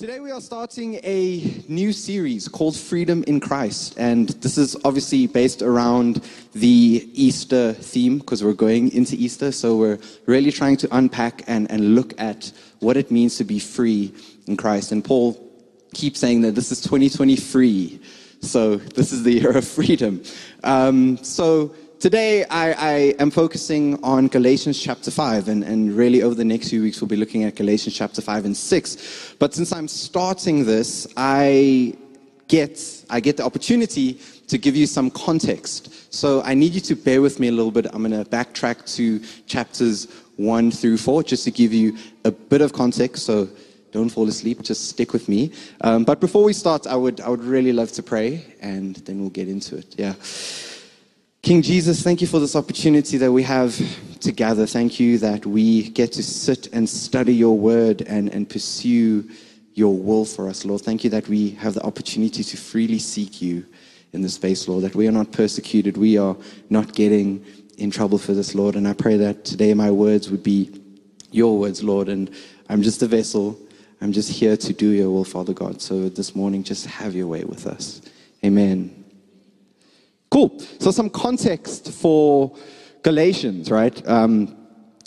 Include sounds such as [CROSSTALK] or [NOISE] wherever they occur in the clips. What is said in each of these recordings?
Today we are starting a new series called Freedom in Christ. And this is obviously based around the Easter theme because we're going into Easter. So we're really trying to unpack and, and look at what it means to be free in Christ. And Paul keeps saying that this is 2023. So this is the year of [LAUGHS] freedom. Um, so Today, I, I, am focusing on Galatians chapter 5, and, and really over the next few weeks, we'll be looking at Galatians chapter 5 and 6. But since I'm starting this, I get, I get the opportunity to give you some context. So I need you to bear with me a little bit. I'm going to backtrack to chapters 1 through 4 just to give you a bit of context. So don't fall asleep, just stick with me. Um, but before we start, I would, I would really love to pray, and then we'll get into it. Yeah. King Jesus, thank you for this opportunity that we have to gather. Thank you that we get to sit and study your word and, and pursue your will for us, Lord. Thank you that we have the opportunity to freely seek you in this space, Lord, that we are not persecuted. We are not getting in trouble for this, Lord. And I pray that today my words would be your words, Lord. And I'm just a vessel. I'm just here to do your will, Father God. So this morning, just have your way with us. Amen. Cool. So, some context for Galatians, right? Um,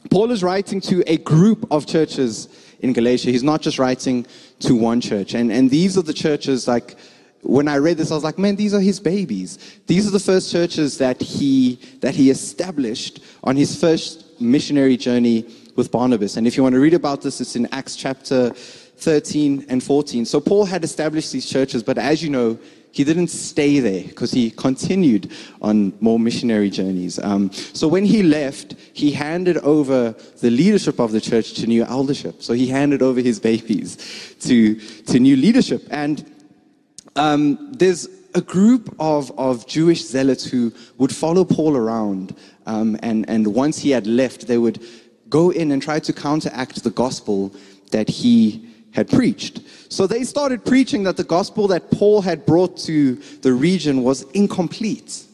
Paul is writing to a group of churches in Galatia. He's not just writing to one church. And, and these are the churches, like, when I read this, I was like, man, these are his babies. These are the first churches that he, that he established on his first missionary journey with Barnabas. And if you want to read about this, it's in Acts chapter 13 and 14. So Paul had established these churches, but as you know, he didn't stay there because he continued on more missionary journeys. Um, so when he left, he handed over the leadership of the church to new eldership. So he handed over his babies to, to new leadership. And um, there's a group of, of Jewish zealots who would follow Paul around. Um, and, and once he had left, they would go in and try to counteract the gospel that he had preached. So they started preaching that the gospel that Paul had brought to the region was incomplete.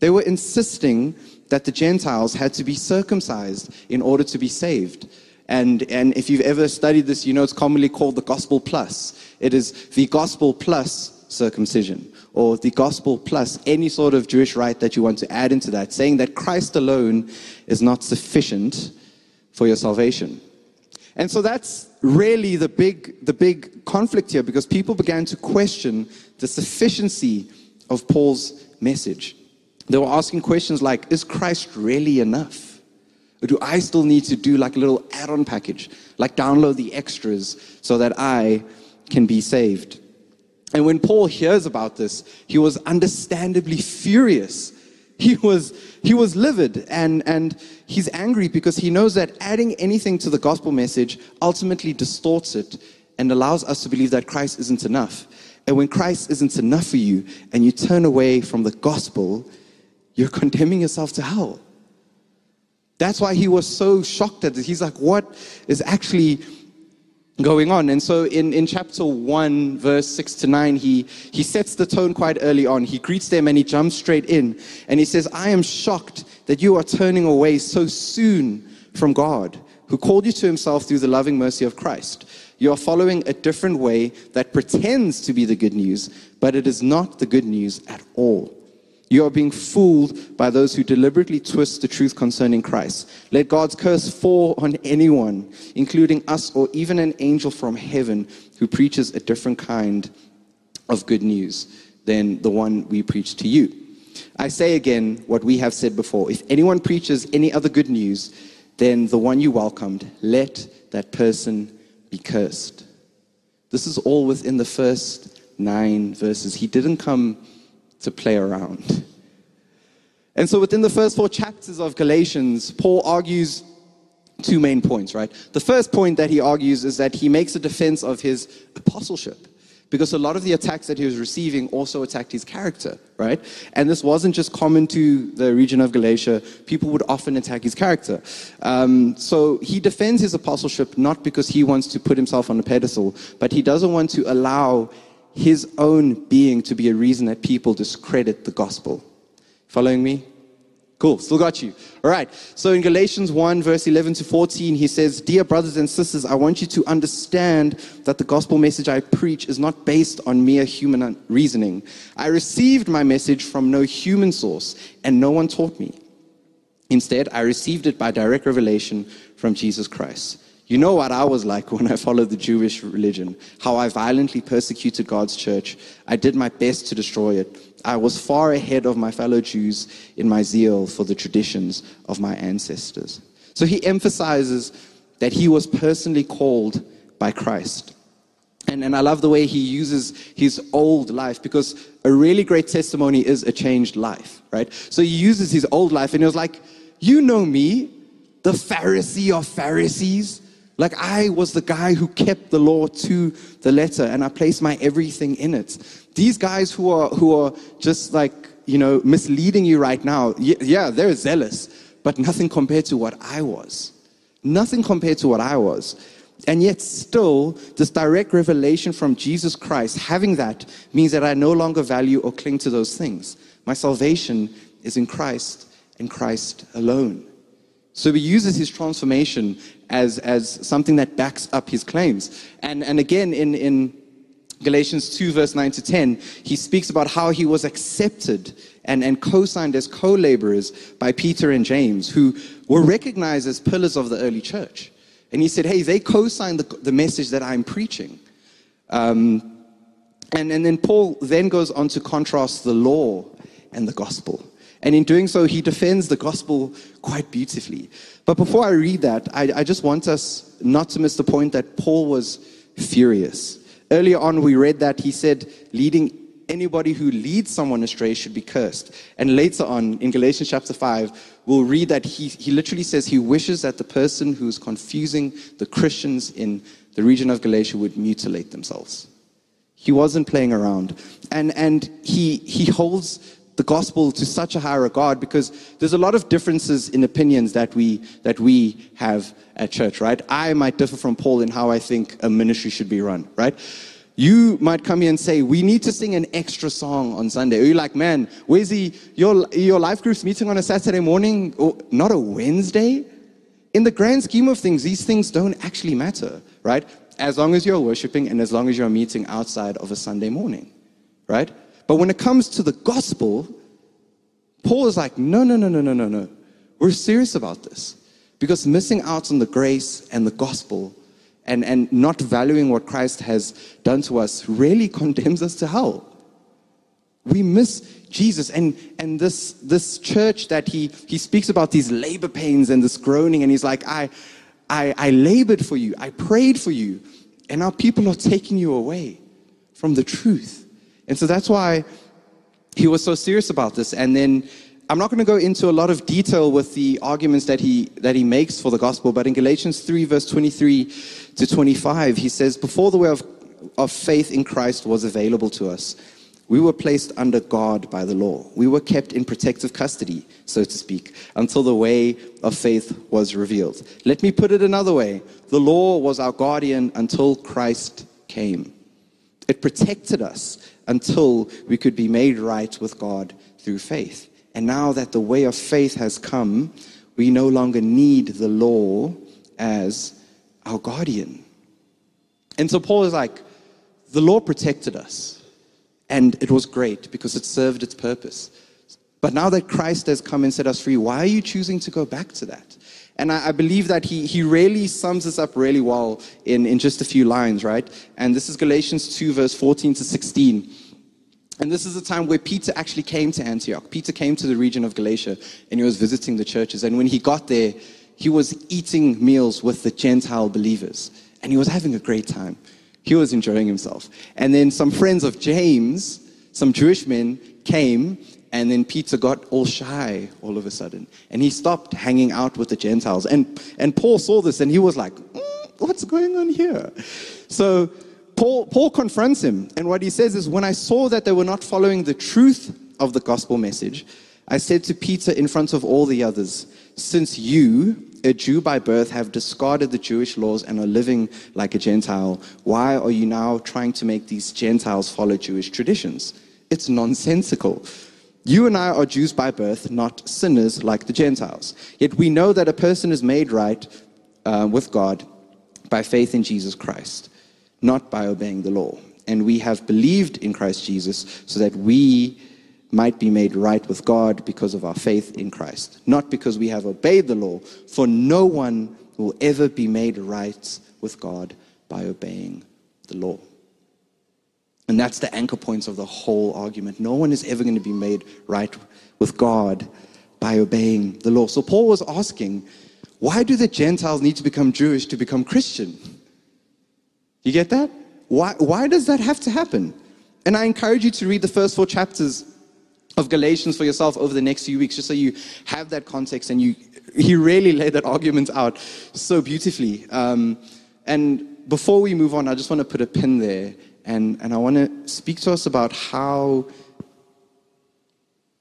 They were insisting that the Gentiles had to be circumcised in order to be saved. And, and if you've ever studied this, you know it's commonly called the gospel plus. It is the gospel plus circumcision, or the gospel plus any sort of Jewish rite that you want to add into that, saying that Christ alone is not sufficient for your salvation. And so that's really the big, the big conflict here because people began to question the sufficiency of Paul's message. They were asking questions like, is Christ really enough? Or do I still need to do like a little add on package, like download the extras so that I can be saved? And when Paul hears about this, he was understandably furious he was, he was livid and, and he's angry because he knows that adding anything to the gospel message ultimately distorts it and allows us to believe that Christ isn't enough. And when Christ isn't enough for you and you turn away from the gospel, you're [LAUGHS] condemning yourself to hell. That's why he was so shocked at this. He's like, what is actually going on. And so in, in chapter 1, verse 6 to 9, he, he sets the tone quite early on. He greets them and he jumps straight in. And he says, I am shocked that you are turning away so soon from God, who called you to himself through the loving mercy of Christ. You are following a different way that pretends to be the good news, but it is not the good news at all. You are being fooled by those who deliberately twist the truth concerning Christ. Let God's curse fall on anyone, including us or even an angel from heaven who preaches a different kind of good news than the one we preach to you. I say again what we have said before. If anyone preaches any other good news than the one you welcomed, let that person be cursed. This is all within the first nine verses. He didn't come to play around. And so within the first four chapters of Galatians, Paul argues two main points, right? The first point that he argues is that he makes a defense of his apostleship. Because a lot of the attacks that he was receiving also attacked his character, right? And this wasn't just common to the region of Galatia. People would often attack his character. Um, so he defends his apostleship not because he wants to put himself on a pedestal, but he doesn't want to allow his own being to be a reason that people discredit the gospel. Following me? Cool, still got you. All right. So in Galatians 1, verse 11 to 14, he says, Dear brothers and sisters, I want you to understand that the gospel message I preach is not based on mere human reasoning. I received my message from no human source, and no one taught me. Instead, I received it by direct revelation from Jesus Christ. You know what I was like [LAUGHS] when I followed the Jewish religion, how I violently persecuted God's church. I did my best to destroy it. I was far ahead of my fellow Jews in my zeal for the traditions of my ancestors. So he emphasizes that he was personally called by Christ. And, and I love the way he uses his old life because a really great testimony is a changed life, right? So he uses his old life and he was like, You know me, the Pharisee of Pharisees. Like I was the guy who kept the law to the letter and I placed my everything in it. These guys who are, who are just like, you know, misleading you right now, yeah, they're zealous, but nothing compared to what I was. Nothing compared to what I was. And yet, still, this direct revelation from Jesus Christ, having that means that I no longer value or cling to those things. My salvation is in Christ and Christ alone. So he uses his transformation as, as something that backs up his claims. And, and again, in, in Galatians 2, verse 9 to 10, he speaks about how he was accepted and, and co signed as co laborers by Peter and James, who were recognized as pillars of the early church. And he said, Hey, they co signed the, the message that I'm preaching. Um, and, and then Paul then goes on to contrast the law and the gospel. And in doing so, he defends the gospel quite beautifully. But before I read that, I, I, just want us not to miss the point that Paul was furious. Earlier on, we read that he said, leading anybody who leads someone astray should be cursed. And later on, in Galatians chapter 5, we'll read that he, he literally says he wishes that the person who's confusing the Christians in the region of Galatia would mutilate themselves. He wasn't playing around. And, and he, he holds the gospel to such a high regard because there's a lot of differences in opinions that we that we have at church, right? I might differ from Paul in how I think a ministry should be run, right? You might come here and say, we need to sing an extra song on Sunday. Or you're like, man, where's the, your, your life group's meeting on a Saturday morning or not a Wednesday? In the grand scheme of things, these things don't actually matter, right? As long as you're worshiping and as long as you're meeting outside of a Sunday morning, right? But when it comes to the gospel, Paul is like, no, no, no, no, no, no, no. We're serious about this. Because missing out on the grace and the gospel and, and not valuing what Christ has done to us really [LAUGHS] condemns us to hell. We miss Jesus and, and this, this church that he, he speaks about these labor pains and this groaning, and he's like, I, I, I labored for you, I prayed for you, and now people are taking you away from the truth. And so that's why he was so serious about this. And then I'm not going to go into a lot of detail with the arguments that he, that he makes for the gospel, but in Galatians 3, verse 23 to 25, he says, Before the way of, of faith in Christ was available to us, we were placed under God by the law. We were kept in protective custody, so to speak, until the way of faith was revealed. Let me put it another way the law was our guardian until Christ came. It protected us until we could be made right with God through faith. And now that the way of faith has come, we no longer need the law as our guardian. And so Paul is like, the law protected us, and it was great because it served its purpose. But now that Christ has come and set us free, why are you choosing to go back to that? And I, I, believe that he, he really sums this up really well in, in just a few lines, right? And this is Galatians 2, verse 14 to 16. And this is a time where Peter actually came to Antioch. Peter came to the region of Galatia and he was visiting the churches. And when he got there, he was eating meals with the Gentile believers. And he was having a great time. He was enjoying himself. And then some friends of James, some Jewish men, came and then Peter got all shy all of a sudden. And he stopped hanging out with the Gentiles. And, and Paul saw this and he was like, mm, what's going on here? So Paul, Paul confronts him. And what he says is, when I saw that they were not following the truth of the gospel message, I said to Peter in front of all the others, since you, a Jew by birth, have discarded the Jewish laws and are living like a Gentile, why are you now trying to make these Gentiles follow Jewish traditions? It's nonsensical. You and I are Jews by birth, not sinners like the Gentiles. Yet we know that a person is made right uh, with God by faith in Jesus Christ, not by obeying the law. And we have believed in Christ Jesus so that we might be made right with God because of our faith in Christ, not because we have obeyed the law, for no one will ever be made right with God by obeying the law. And that's the anchor points of the whole argument. No one is ever going to be made right with God by obeying the law. So Paul was asking, why do the Gentiles need to become Jewish to become Christian? You get that? Why, why does that have to happen? And I encourage you to read the first four chapters of Galatians for yourself over the next few weeks, just so you have that context and you he really laid that argument out so beautifully. Um, and before we move on, I just want to put a pin there and, and I want to speak to us about how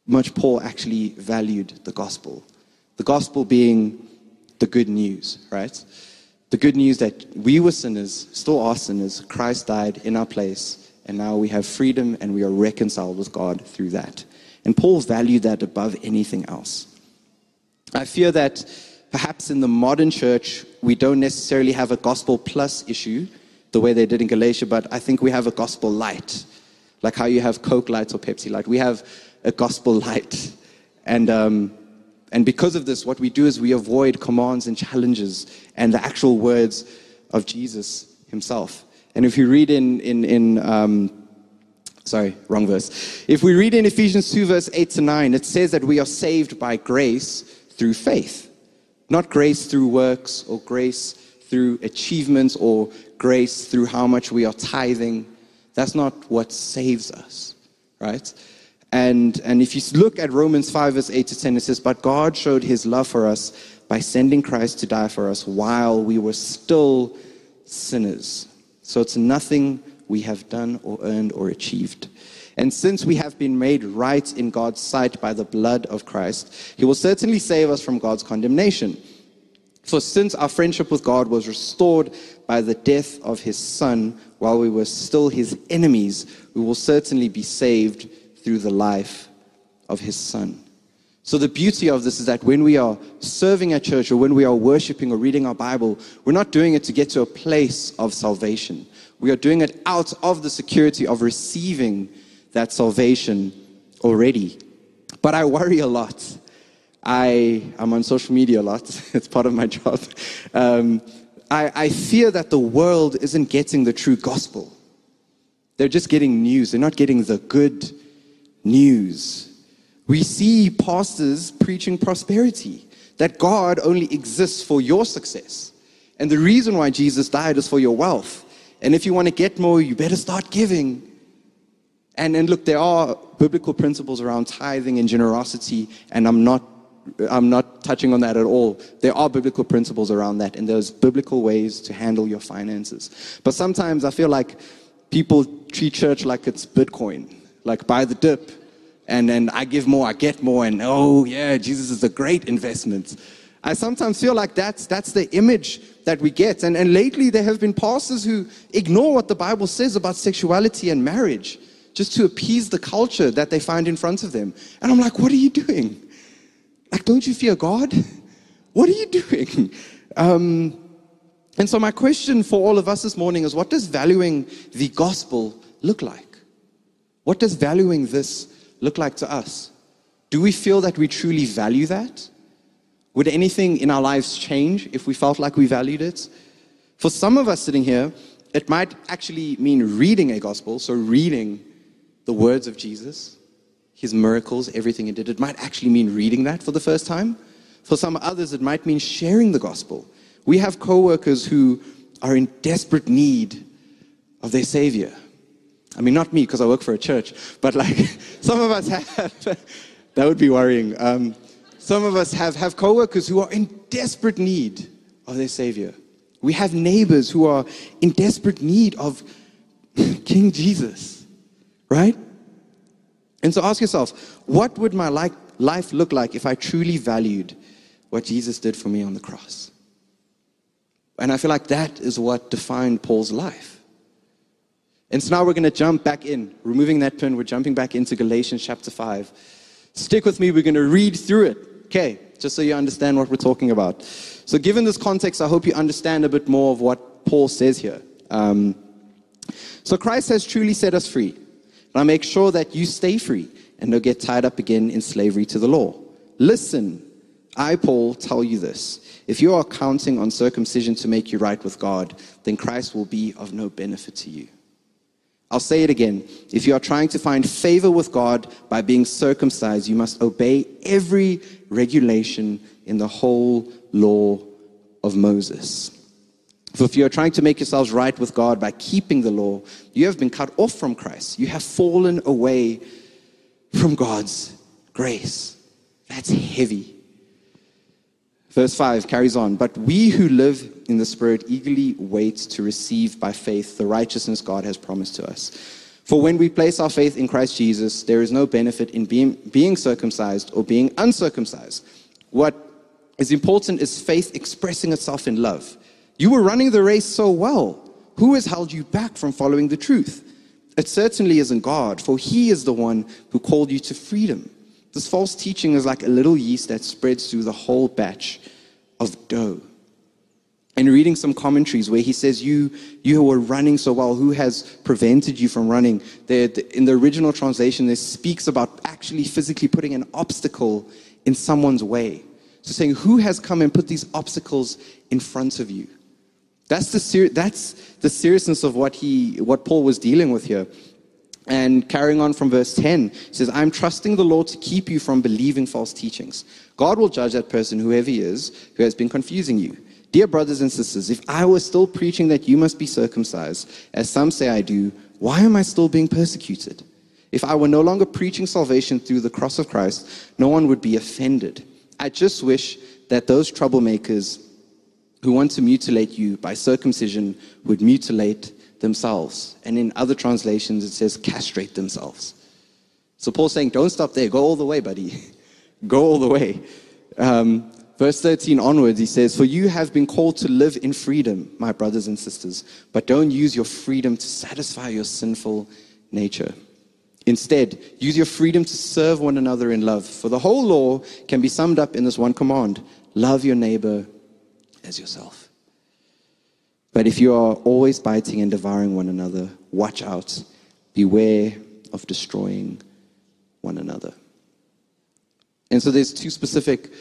much Paul actually valued the gospel. The gospel being the good news, right? The good news that we were sinners, still are sinners. Christ died in our place, and now we have freedom and we are reconciled with God through that. And Paul valued that above anything else. I fear that perhaps in the modern church, we don't necessarily have a gospel plus issue the way they did in Galatia, but I think we have a gospel light, like how you have Coke lights or Pepsi Light. We have a gospel light. And, um, and because of this, what we do is we avoid commands and challenges and the actual words of Jesus himself. And if you read in, in, in um, sorry, wrong verse. If we read in Ephesians 2, verse 8 to 9, it says that we are saved by grace through faith, not grace through works or grace through achievements or grace through how much we are tithing. That's not what saves us, right? And, and if you look at Romans 5, verse 8 to 10, it says, But God showed his love for us by sending Christ to die for us while we were still sinners. So it's nothing we have done or earned or achieved. And since we have been made right in God's sight by the blood of Christ, he will certainly save us from God's condemnation. For since our friendship with God was restored by the death of his Son while we were still his enemies, we will certainly be saved through the life of his Son. So, the beauty of this is that when we are serving at church or when we are worshiping or reading our Bible, we're not doing it to get to a place of salvation. We are doing it out of the security of receiving that salvation already. But I worry a lot. I am on social media a lot, [LAUGHS] it's part of my job. Um, I, I fear that the world isn't getting the true gospel. They're just getting news, they're not getting the good news. We see pastors preaching prosperity, that God only exists for your success. And the reason why Jesus died is for your wealth. And if you want to get more, you better start giving. And, and look, there are biblical principles around tithing and generosity, and I'm not I'm not touching on that at all. There are biblical principles around that, and there's biblical ways to handle your finances. But sometimes I feel like people treat church like it's Bitcoin, like buy the dip, and then I give more, I get more, and oh yeah, Jesus is a great investment. I sometimes feel like that's, that's the image that we get. And, and lately, there have been pastors who ignore what the Bible says about sexuality and marriage just to appease the culture that they find in front of them. And I'm like, what are you doing? Like, don't you fear God? [LAUGHS] What are you doing? [LAUGHS] Um, and so, my question for all of us this morning is what does valuing the gospel look like? What does valuing this look like to us? Do we feel that we truly value that? Would anything in our lives change if we felt like we valued it? For some of us sitting here, it might actually mean reading a gospel, so reading the words of Jesus, his miracles, everything he did. It might actually mean reading that for the first time. For some others, it might mean sharing the gospel. We have coworkers who are in desperate need of their Savior. I mean, not me because I work for a church, but like [LAUGHS] some of us have. [LAUGHS] that would be worrying. Um, some of us have, have coworkers who are in desperate need of their Savior. We have neighbors who are in desperate need of [LAUGHS] King Jesus, right? And so ask yourself, what would my life look like if I truly valued what Jesus did for me on the cross? And I feel like that is what defined Paul's life. And so now we're going to jump back in, removing that pin, we're jumping back into Galatians chapter 5. Stick with me, we're going to read through it. Okay, just so you understand what we're talking about. So, given this context, I hope you understand a bit more of what Paul says here. Um, so, Christ has truly set us free. And I make sure that you stay free and don't get tied up again in slavery to the law. Listen, I, Paul, tell you this. If you are counting on circumcision to make you right with God, then Christ will be of no benefit to you. I'll say it again. If you are trying to find favor with God by being circumcised, you must obey every regulation in the whole law of Moses. If you are trying to make yourselves right with God by keeping the law, you have been cut off from Christ. You have fallen away from God's grace. That's heavy. Verse 5 carries on, but we who live in the Spirit eagerly wait to receive by faith the righteousness God has promised to us. For when we place our faith in Christ Jesus, there is no benefit in being, being circumcised or being uncircumcised. What is important is faith expressing itself in love. You were running the race so well. Who has held you back from following the truth? It certainly isn't God, for He is the one who called you to freedom. This false teaching is like a little yeast that spreads through the whole batch of dough. And reading some commentaries where he says, You, you were running so well, who has prevented you from running? in the original translation, this speaks about actually physically putting an obstacle in someone's way. So saying, Who has come and put these obstacles in front of you? That's the, ser- that's the seriousness of what, he, what Paul was dealing with here. And carrying on from verse 10, he says, I'm trusting the Lord to keep you from believing false teachings. God will judge that person, whoever he is, who has been confusing you. Dear brothers and sisters, if I was still preaching that you must be circumcised, as some say I do, why am I still being persecuted? If I were no longer preaching salvation through the cross of Christ, no one would be offended. I just wish that those troublemakers who want to mutilate you by circumcision would mutilate themselves. And in other translations, it says castrate themselves. So Paul's saying, don't stop there. Go all the way, buddy. [LAUGHS] Go all the way. Um, verse 13 onwards, he says, For you have been called to live in freedom, my brothers and sisters, but don't use your freedom to satisfy your sinful nature. Instead, use your freedom to serve one another in love. For the whole law can be summed up in this one command love your neighbor as yourself. But if you are always biting and devouring one another, watch out. Beware of destroying one another. And so there's two specific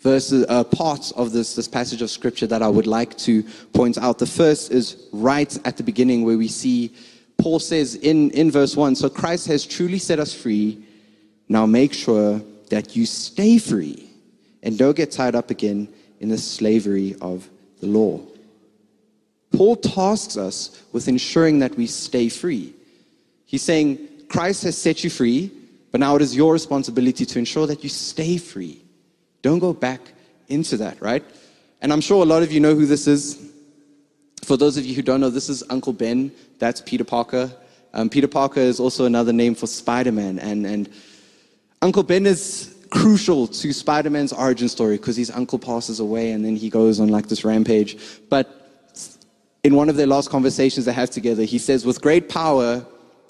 verses, uh, parts of this, this passage of scripture that I would like to point out. The first is right at the beginning where we see Paul says in, in verse 1 So Christ has truly set us free. Now make sure that you stay free and don't get tied up again in the slavery of the law. Paul tasks us with ensuring that we stay free. He's saying, Christ has set you free, but now it is your responsibility to ensure that you stay free. Don't go back into that, right? And I'm sure a lot of you know who this is. For those of you who don't know, this is Uncle Ben. That's Peter Parker. Um, Peter Parker is also another name for Spider Man. And, and Uncle Ben is crucial to Spider Man's origin story because his uncle passes away and then he goes on like this rampage. But in one of their last conversations they have together, he says, With great power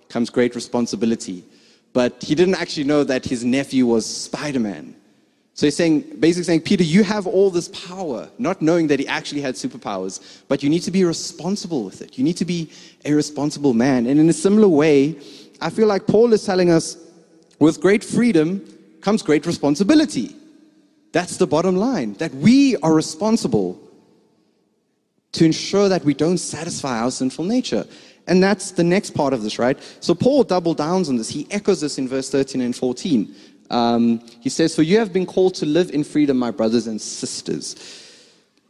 comes great responsibility. But he didn't actually know that his nephew was Spider Man. So he's saying, basically saying, Peter, you have all this power, not knowing that he actually had superpowers, but you need to be responsible with it. You need to be a responsible man. And in a similar way, I feel like Paul is telling us with great freedom comes great responsibility. That's the bottom line, that we are responsible to ensure that we don't satisfy our sinful nature. And that's the next part of this, right? So Paul double downs on this. He echoes this in verse 13 and 14. Um, he says, For you have been called to live in freedom, my brothers and sisters.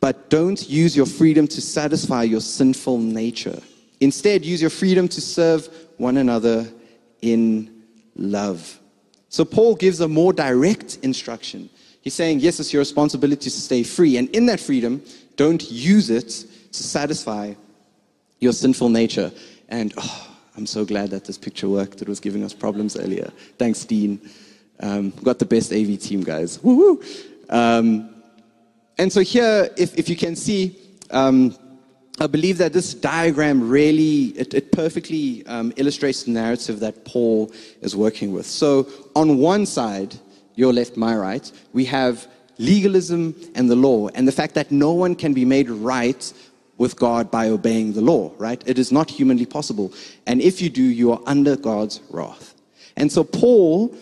But don't use your freedom to satisfy your sinful nature. Instead, use your freedom to serve one another in love. So Paul gives a more direct instruction. He's saying, Yes, it's your responsibility to stay free. And in that freedom, don't use it to satisfy your sinful nature. And oh, I'm so glad that this picture worked. It was giving us problems earlier. Thanks, Dean. Um, got the best AV team, guys. Woo um, and so here, if, if you can see, um, I believe that this diagram really, it, it perfectly um, illustrates the narrative that Paul is working with. So on one side, your left, my right, we have legalism and the law, and the fact that no one can be made right with God by obeying the law, right? It is not humanly possible. And if you do, you are under God's wrath. And so Paul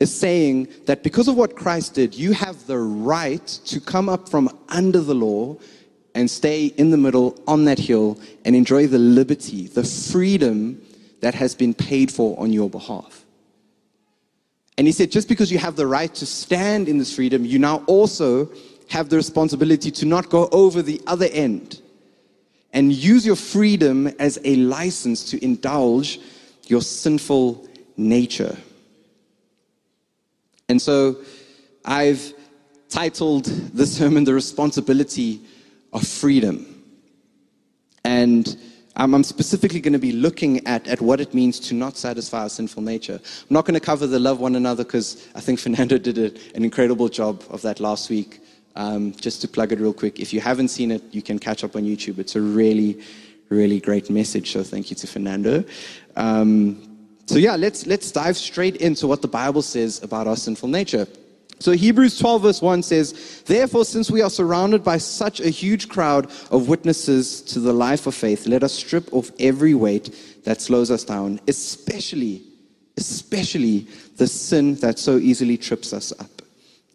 is saying that because of what Christ did, you have the right to come up from under the law and stay in the middle on that hill and enjoy the liberty, the freedom that has been paid for on your behalf. And he said, just because you have the right to stand in this freedom, you now also have the responsibility to not go over the other end and use your freedom as a license to indulge your sinful nature. And so I've titled the sermon The Responsibility of Freedom. And I'm specifically going to be looking at, at what it means to not satisfy our sinful nature. I'm not going to cover the love one another because I think [LAUGHS] Fernando did a, an incredible job of that last week. Um, just to plug it real quick, if you haven't seen it, you can catch up on YouTube. It's a really, really great message. So thank you to Fernando. Um, so yeah, let's, let's dive straight into what the Bible says about our sinful nature. So Hebrews 12 verse 1 says, Therefore, since we are surrounded by such a huge crowd of witnesses to the life of faith, let us strip off every weight that slows us down, especially, especially the sin that so easily trips us up.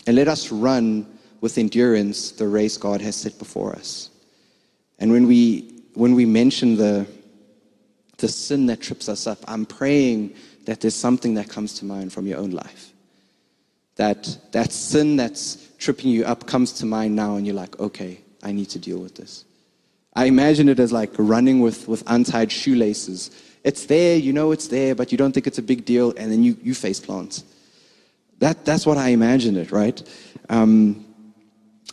And let us run with endurance the race God has set before us. And when we, when we mention the, the sin that trips us up, I'm praying that there's something that comes to mind from your own life. That that sin that's tripping you up comes to mind now, and you're like, okay, I need to deal with this. I imagine it as like running with, with untied shoelaces. It's there, you know it's there, but you don't think it's a big deal, and then you, you face plants. That, that's what I imagine it, right? Um,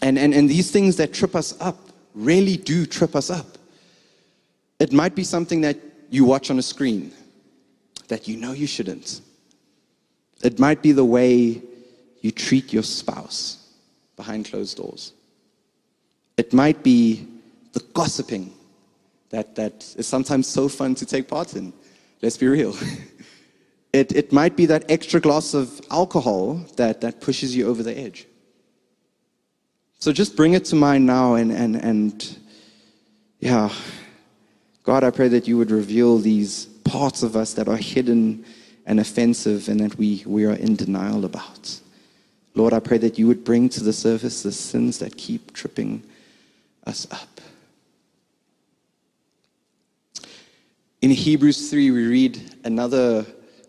and, and, and these things that trip us up really do trip us up. It might be something that you watch on a screen that you know you shouldn't. It might be the way you treat your spouse behind closed doors. It might be the gossiping that, that is sometimes so fun to take part in. Let's be real. [LAUGHS] it, it might be that extra glass of alcohol that, that pushes you over the edge. So just bring it to mind now and, and, and yeah, God, I pray that you would reveal these parts of us that are hidden and offensive and that we, we are in denial about. Lord, I pray that you would bring to the surface the sins that keep tripping us up. In Hebrews 3, we read another,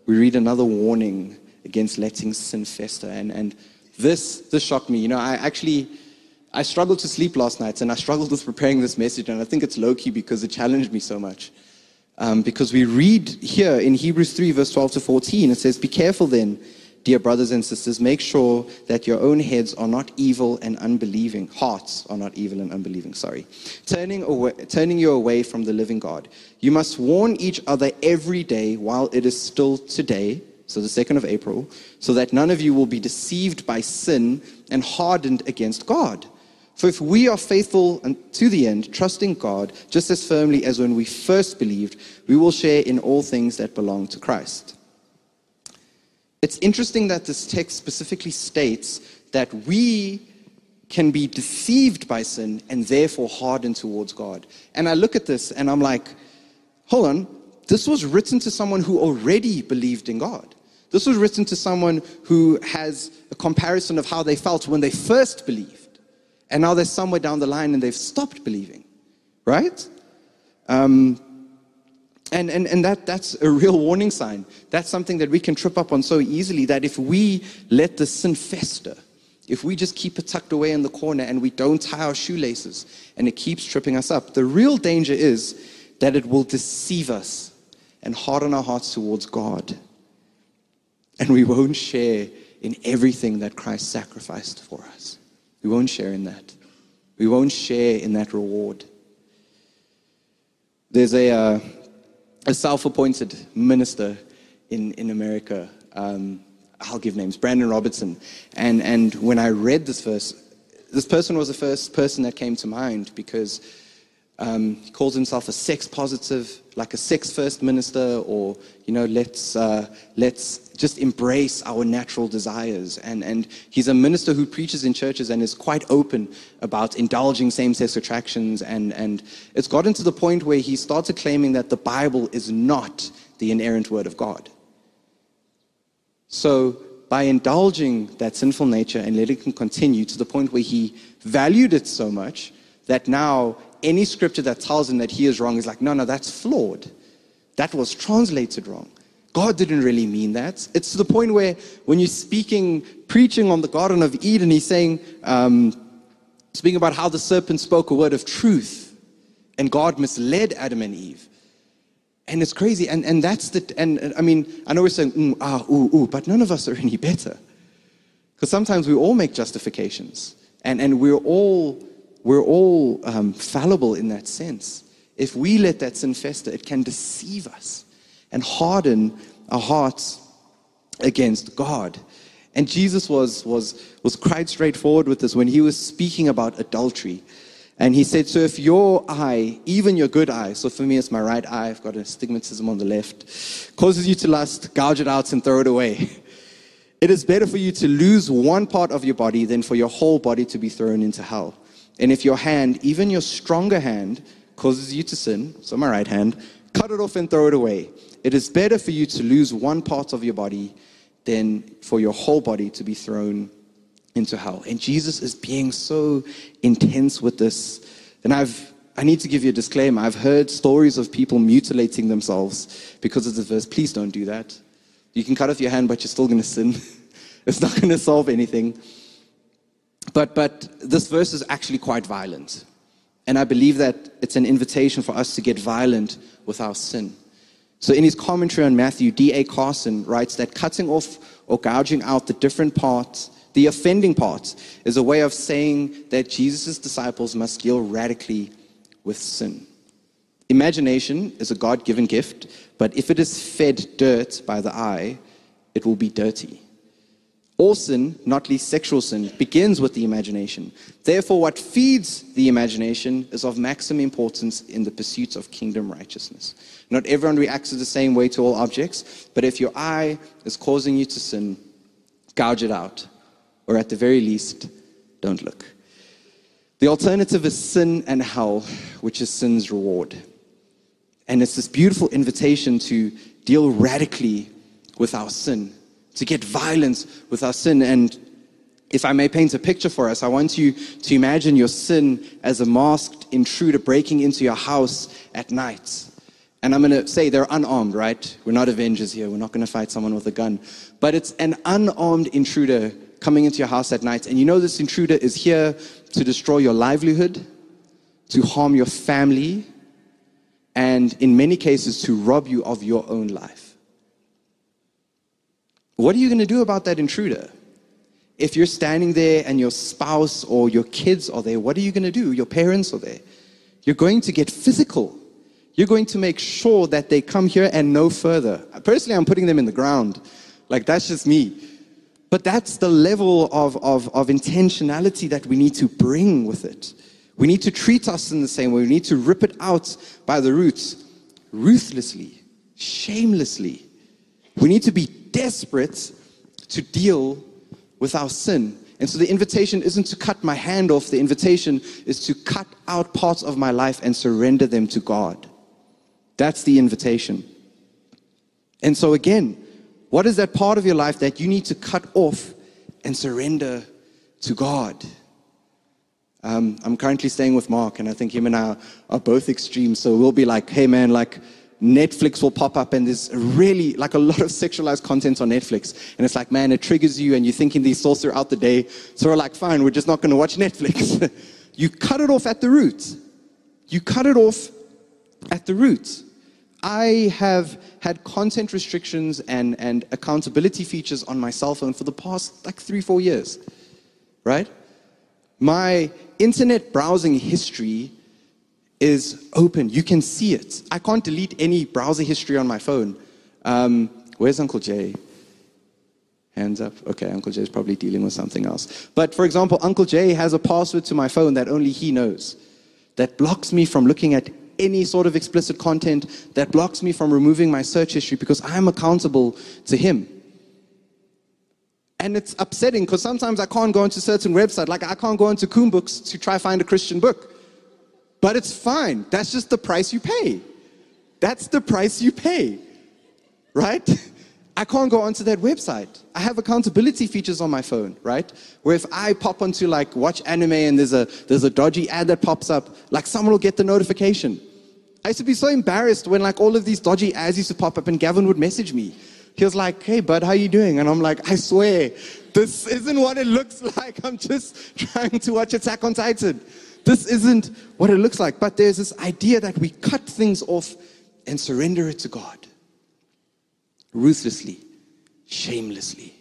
we read another warning against letting sin fester. And, and this, this shocked me. You know, I actually I struggled to sleep last night and I struggled with preparing this message, and I think it's low key because it challenged me so much. Um, because we read here in Hebrews 3, verse 12 to 14, it says, Be careful then, dear brothers and sisters, make sure that your own heads are not evil and unbelieving, hearts are not evil and unbelieving, sorry, turning, away, turning you away from the living God. You must warn each other every day while it is still today so the 2nd of April, so that none of you will be deceived by sin and hardened against God. For if we are faithful to the end, trusting God just as firmly as when we first believed, we will share in all things that belong to Christ. It's interesting that this text specifically states that we can be deceived by sin and therefore hardened towards God. And I look at this and I'm like, hold on, this was written to someone who already believed in God. This was written to someone who has a comparison of how they felt when they first believed. And now they're somewhere down the line and they've stopped believing, right? Um, and and, and that, that's a real warning sign. That's something that we can trip up on so easily that if we let the sin fester, if we just keep it tucked away in the corner and we don't tie our shoelaces and it keeps tripping us up, the real danger is that it will deceive us and harden our hearts towards God. And we won't share in everything that Christ sacrificed for us. We won't share in that. We won't share in that reward. There's a, uh, a self appointed minister in, in America. Um, I'll give names Brandan Robertson. And, and when I read this verse, this person was the first person that came to mind because Um, he calls himself a sex positive, like a sex first minister, or, you know, let's, uh, let's just embrace our natural desires. And, and he's a minister who preaches in churches and is quite open about indulging same sex attractions. And, and it's gotten to the point where he started claiming that the Bible is not the inerrant word of God. So, by indulging that sinful nature and letting it continue to the point where he valued it so much that now any scripture that tells him that he is wrong is like, no, no, that's flawed. That was translated wrong. God didn't really mean that. It's to the point where when you're speaking, preaching on the Garden of Eden, he's saying, um, speaking about how the serpent spoke a word of truth and God misled Adam and Eve. And it's crazy. And, and that's the, and I mean, I know we're saying, mm, ah, ooh, ooh, but none of us are any better. Because sometimes we all make justifications. And, and we're all we're all um, fallible in that sense. If we let that sin fester, it can deceive us and harden our hearts against God. And Jesus was, was, was quite straightforward with this when he was speaking about adultery. And he said, So if your eye, even your good eye, so for me it's my right eye, I've got astigmatism on the left, causes you to lust, gouge it out and throw it away. It is better for you to lose one part of your body than for your whole body to be thrown into hell. And if your hand, even your stronger hand, causes you to sin, so my right hand, cut it off and throw it away. It is better for you to lose one part of your body than for your whole body to be thrown into hell. And Jesus is being so intense with this. And I've I need to give you a disclaimer. I've heard stories of people mutilating themselves because of this verse. Please don't do that. You can cut off your hand, but you're still going to sin. [LAUGHS] it's not going to solve anything. But, but this verse is actually quite violent. And I believe that it's an invitation for us to get violent with our sin. So, in his commentary on Matthew, D.A. Carson writes that cutting off or gouging out the different parts, the offending parts, is a way of saying that Jesus' disciples must deal radically with sin. Imagination is a God given gift, but if it is fed dirt by the eye, it will be dirty. All sin, not least sexual sin, begins with the imagination. Therefore, what feeds the imagination is of maximum importance in the pursuit of kingdom righteousness. Not everyone reacts the same way to all objects, but if your eye is causing you to sin, gouge it out, or at the very least, don't look. The alternative is sin and hell, which is sin's reward. And it's this beautiful invitation to deal radically with our sin to get violence with our sin. And if I may paint a picture for us, I want you to imagine your sin as a masked intruder breaking into your house at night. And I'm going to say they're unarmed, right? We're not Avengers here. We're not going to fight someone with a gun. But it's an unarmed intruder coming into your house at night. And you know this intruder is here to destroy your livelihood, to harm your family, and in many cases, to rob you of your own life. What are you going to do about that intruder? If you're standing there and your spouse or your kids are there, what are you going to do? Your parents are there. You're going to get physical. You're going to make sure that they come here and no further. Personally, I'm putting them in the ground. Like, that's just me. But that's the level of, of, of intentionality that we need to bring with it. We need to treat us in the same way. We need to rip it out by the roots, ruthlessly, shamelessly. We need to be desperate to deal with our sin. And so the invitation isn't to cut my hand off, the invitation is to cut out parts of my life and surrender them to God. That's the invitation. And so, again, what is that part of your life that you need to cut off and surrender to God? Um, I'm currently staying with Mark, and I think him and I are both extremes. So we'll be like, hey, man, like, Netflix will pop up and there's really like a lot of sexualized content on Netflix. And it's like, man, it triggers you and you're thinking these thoughts throughout the day. So we're like, fine, we're just not going to watch Netflix. [LAUGHS] you cut it off at the root. You cut it off at the root. I have had content restrictions and, and accountability features on my cell phone for the past like three, four years, right? My internet browsing history is open. You can see it. I can't delete any browser history on my phone. Um, where's Uncle Jay? Hands up. Okay, Uncle Jay is probably dealing with something else. But for example, Uncle Jay has a password to my phone that only he knows. that blocks me from looking at any sort of explicit content, that blocks me from removing my search history because I'm accountable to Him. And it's upsetting because sometimes I can't go into certain websites, like I can't go into CUM Books to try find a Christian book. But it's fine. That's just the price you pay. That's the price you pay. Right? I can't go onto that website. I have accountability features on my phone, right? Where if I pop onto like watch anime and there's a there's a dodgy ad that pops up, like someone will get the notification. I used to be so embarrassed when like all of these dodgy ads used to pop up and Gavin would message me. He was like, hey, bud, how you doing? And I'm like, I swear, this isn't what it looks [LAUGHS] like. I'm just trying to watch Attack on Titan. This isn't what it looks like. But there's this idea that we cut things off and surrender it to God. Ruthlessly, shamelessly.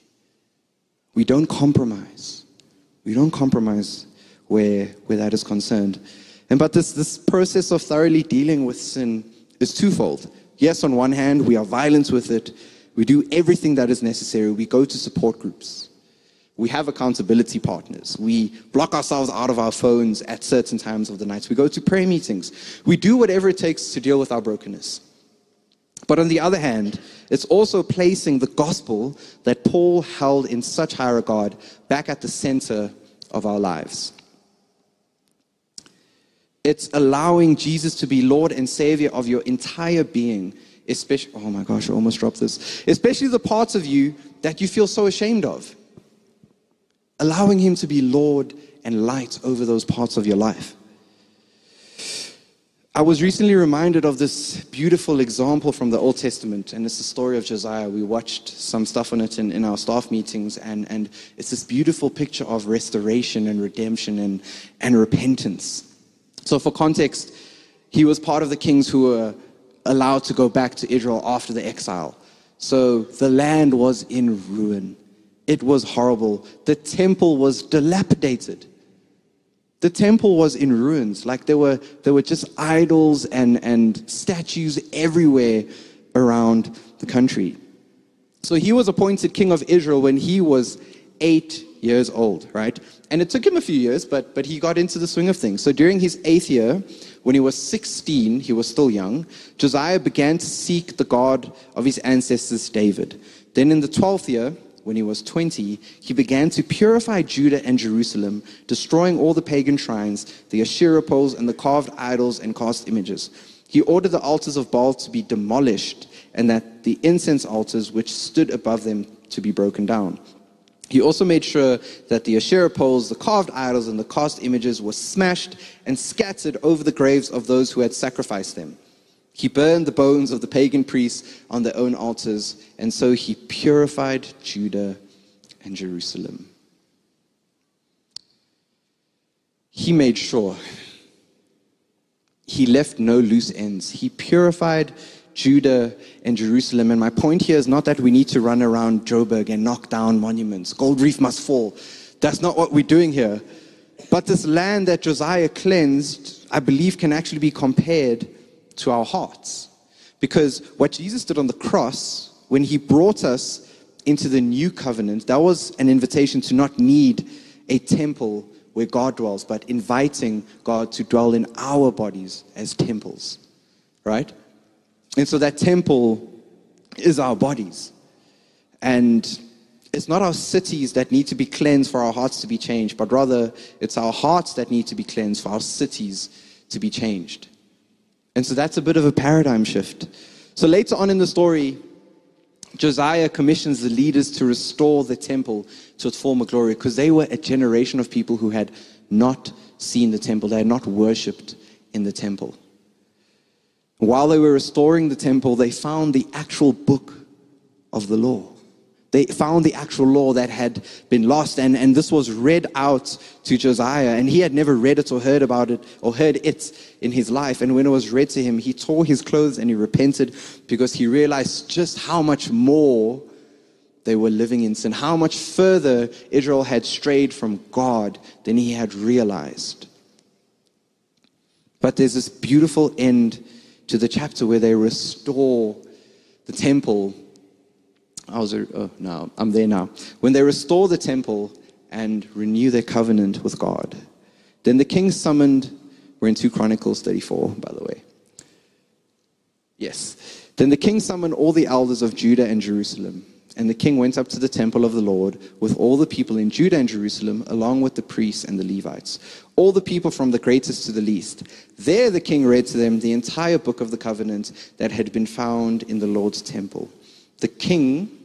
We don't compromise. We don't compromise where, where that is concerned. And but this, this process of thoroughly dealing with sin is twofold. Yes, on one hand, we are violent with it, we do everything that is necessary. We go to support groups. We have accountability partners. We block ourselves out of our phones at certain times of the night. We go to prayer meetings. We do whatever it takes to deal with our brokenness. But on the other hand, it's also placing the gospel that Paul held in such high regard back at the center of our lives. It's allowing Jesus to be Lord and Savior of your entire being especially, oh my gosh, I almost dropped this, especially the parts of you that you feel so ashamed of. Allowing Him to be Lord and light over those parts of your life. I was recently reminded of this beautiful example from the Old Testament, and it's the story of Josiah. We watched some stuff on it in, in our staff meetings, and, and it's this beautiful picture of restoration and redemption and, and repentance. So, for context, he was part of the kings who were allowed to go back to Israel after the exile. So the land was in ruin. It was horrible. The temple was dilapidated. The temple was in ruins. Like there were, there were just idols and, and statues everywhere around the country. So he was appointed king of Israel when he was eight years old, right? And it took him a few years, but, but he got into the swing of things. So during his eighth year, when he was 16, he was still young, Josiah began to seek the God of his ancestors, David. Then in the 12th year, when he was 20, he began to purify Judah and Jerusalem, destroying all the pagan shrines, the Asherah poles, and the carved idols and cast images. He ordered the altars of Baal to be demolished, and that the incense altars which stood above them to be broken down. He also made sure that the Asherah poles, the carved idols, and the cast images were smashed and scattered over the graves of those who had sacrificed them. He burned the bones of the pagan priests on their own altars, and so he purified Judah and Jerusalem. He made sure he left no loose ends. He purified Judah and Jerusalem. And my point here is not that we need to run around Joburg and knock down monuments. Gold Reef must fall. That's not what we're doing here. But this land that Josiah cleansed, I believe, can actually be compared to our hearts. Because what Jesus did on the cross, when he brought us into the new covenant, that was an invitation to not need a temple where God dwells, but inviting God to dwell in our bodies as temples, right? And so that temple is our bodies. And it's not our cities that need to be cleansed for our hearts to be changed, but rather it's our hearts that need to be cleansed for our cities to be changed. And so that's a bit of a paradigm shift. So later on in the story, Josiah commissions the leaders to restore the temple to its former glory because they were a generation of people who had not seen the temple, they had not worshipped in the temple. While they were restoring the temple, they found the actual book of the law. They found the actual law that had been lost, and, and this was read out to Josiah, and he had never read it or heard about it or heard it in his life. And when it was read to him, he tore his clothes and he repented because he realized just how much more they were living in sin, how much further Israel had strayed from God than he had realized. But there's this beautiful end to the chapter where they restore the temple. I was, oh, no, I'm there now. When they restore the temple and renew their covenant with God, then the king summoned We're in 2 Chronicles 34, by the way. Yes. Then the king summoned all the elders of Judah and Jerusalem. And the king went up to the temple of the Lord with all the people in Judah and Jerusalem, along with the priests and the Levites, all the people from the greatest to the least. There the king read to them the entire book of the covenant that had been found in the Lord's temple. The king,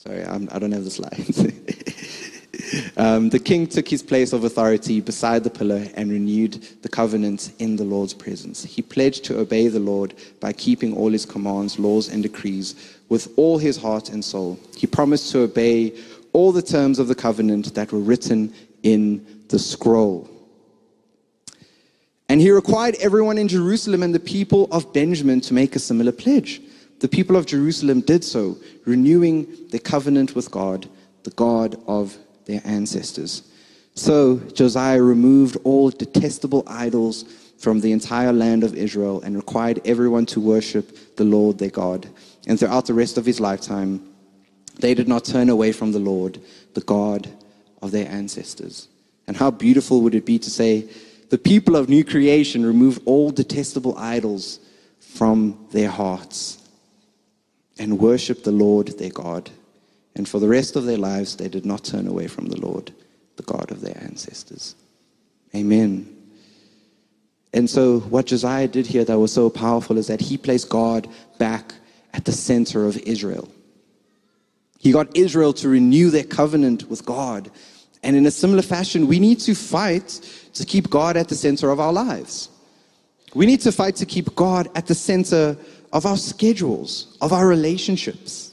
sorry, I'm, I do not have the slides. [LAUGHS] Um, the king took his place of authority beside the pillar and renewed the covenant in the Lord's presence. He pledged to obey the Lord by keeping all his commands, laws, and decrees with all his heart and soul. He promised to obey all the terms of the covenant that were written in the scroll. And he required everyone in Jerusalem and the people of Benjamin to make a similar pledge. The people of Jerusalem did so, renewing their covenant with God, the God of their ancestors. So Josiah removed all detestable idols from the entire land of Israel and required everyone to worship the Lord their God. And throughout the rest of his lifetime, they did not turn away from the Lord, the God of their ancestors. And how beautiful would it be to say, the people of new creation remove all detestable idols from their hearts and worshiped the Lord their God. And for the rest of their lives, they did not turn away from the Lord, the God of their ancestors. Amen. And so, what Josiah did here that was so powerful is that he placed God back at the center of Israel. He got Israel to renew their covenant with God. And in a similar fashion, we need to fight to keep God at the center of our lives. We need to fight to keep God at the center of our schedules, of our relationships.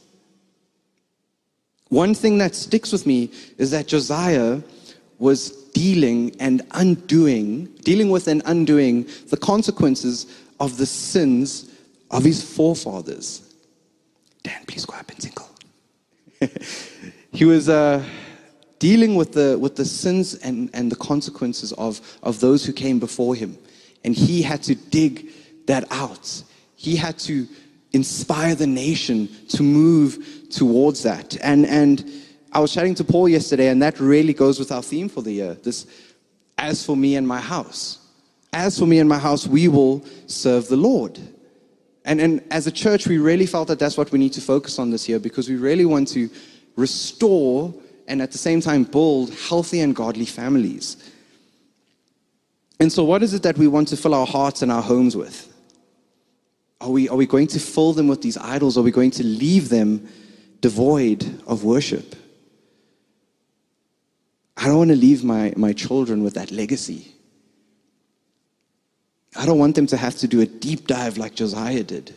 One thing that sticks with me is that Josiah was dealing and undoing, dealing with and undoing the consequences of the sins of his forefathers. Dan, please go up and tinkle. [LAUGHS] he was uh, dealing with the, with the sins and, and the consequences of, of those who came before him. And he had to dig that out. He had to inspire the nation to move towards that. And, and I was chatting to Paul yesterday, and that really goes with our theme for the year this as for me and my house. As for me and my house, we will serve the Lord. And, and as a church, we really felt that that's what we need to focus on this year because we really want to restore and at the same time build healthy and godly families. And so, what is it that we want to fill our hearts and our homes with? Are we, are we going to fill them with these idols? Are we going to leave them devoid of worship? I don't want to leave my, my children with that legacy. I don't want them to have to do a deep dive like Josiah did.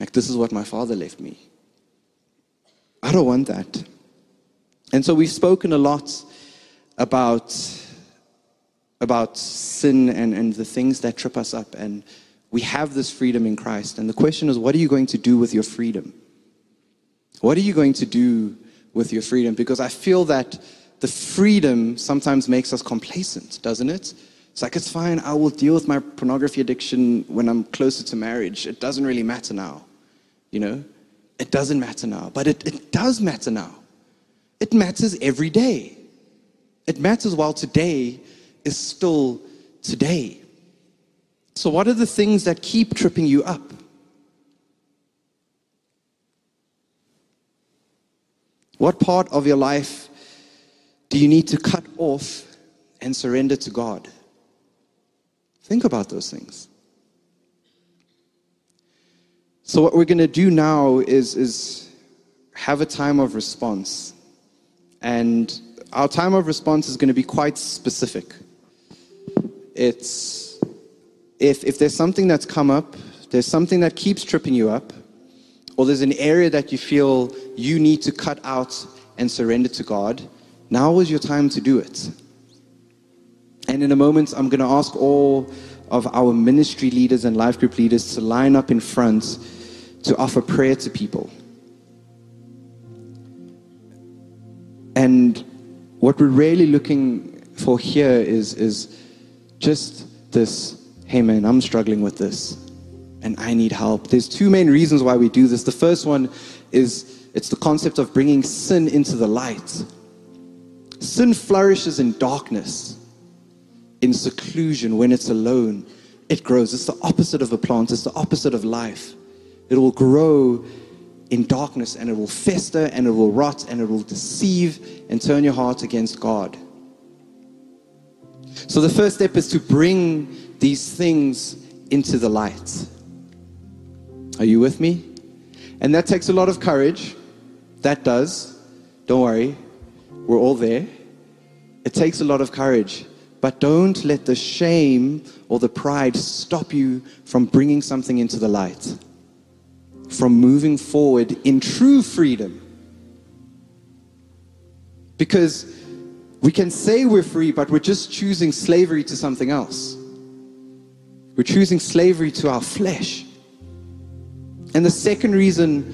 Like, this is what my father left me. I don't want that. And so we've spoken a lot about, about sin and, and the things that trip us up. And we have this freedom in Christ. And the question is, what are you going to do with your freedom? What are you going to do with your freedom? Because I feel that the freedom sometimes makes us complacent, doesn't it? It's like, it's fine, I will deal with my pornography addiction when I'm closer to marriage. It doesn't really matter now. You know? It doesn't matter now. But it, it does matter now. It matters every day. It matters while today is still today. So, what are the things that keep tripping you up? What part of your life do you need to cut off and surrender to God? Think about those things. So, what we're going to do now is, is have a time of response. And our time of response is going to be quite specific. It's if, if there's something that's come up, there's something that keeps tripping you up, or there's an area that you feel you need to cut out and surrender to God, now is your time to do it. And in a moment, I'm going to ask all of our ministry leaders and life group leaders to line up in front to offer prayer to people. And what we're really looking for here is, is just this hey man, I'm struggling with this and I need help. There's two main reasons why we do this. The first one is it's the concept of bringing sin into the light. Sin flourishes in darkness. in seclusion, when it's alone, it grows. It's the opposite of a plant, it's the opposite of life. It will grow in darkness and it will fester and it will rot and it will deceive and turn your heart against God. So the first step is to bring these things into the light. Are you with me? And that takes a lot of courage. That does. Don't worry. We're all there. It takes a lot of courage. But don't let the shame or the pride stop you from bringing something into the light, from moving forward in true freedom. Because we can say we're free, but we're just choosing slavery to something else. We're choosing slavery to our flesh. And the second reason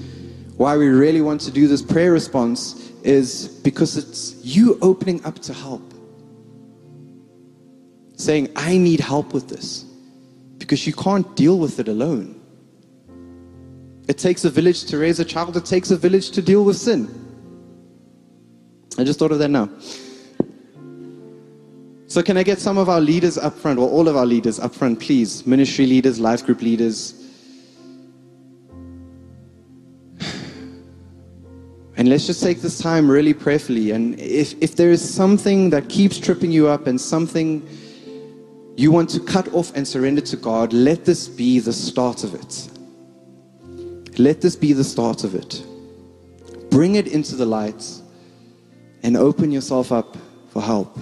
why we really want to do this prayer response is because it's you opening up to help. Saying, I need help with this. Because you can't deal with it alone. It takes a village to raise a child, it takes a village to deal with sin. I just thought of that now. So, can I get some of our leaders up front, or all of our leaders up front, please? Ministry leaders, life group leaders. [SIGHS] And let's just take this time really prayerfully. And if, if there is something that keeps tripping you up and something you want to cut off and surrender to God, let this be the start of it. Let this be the start of it. Bring it into the light and open yourself up for help.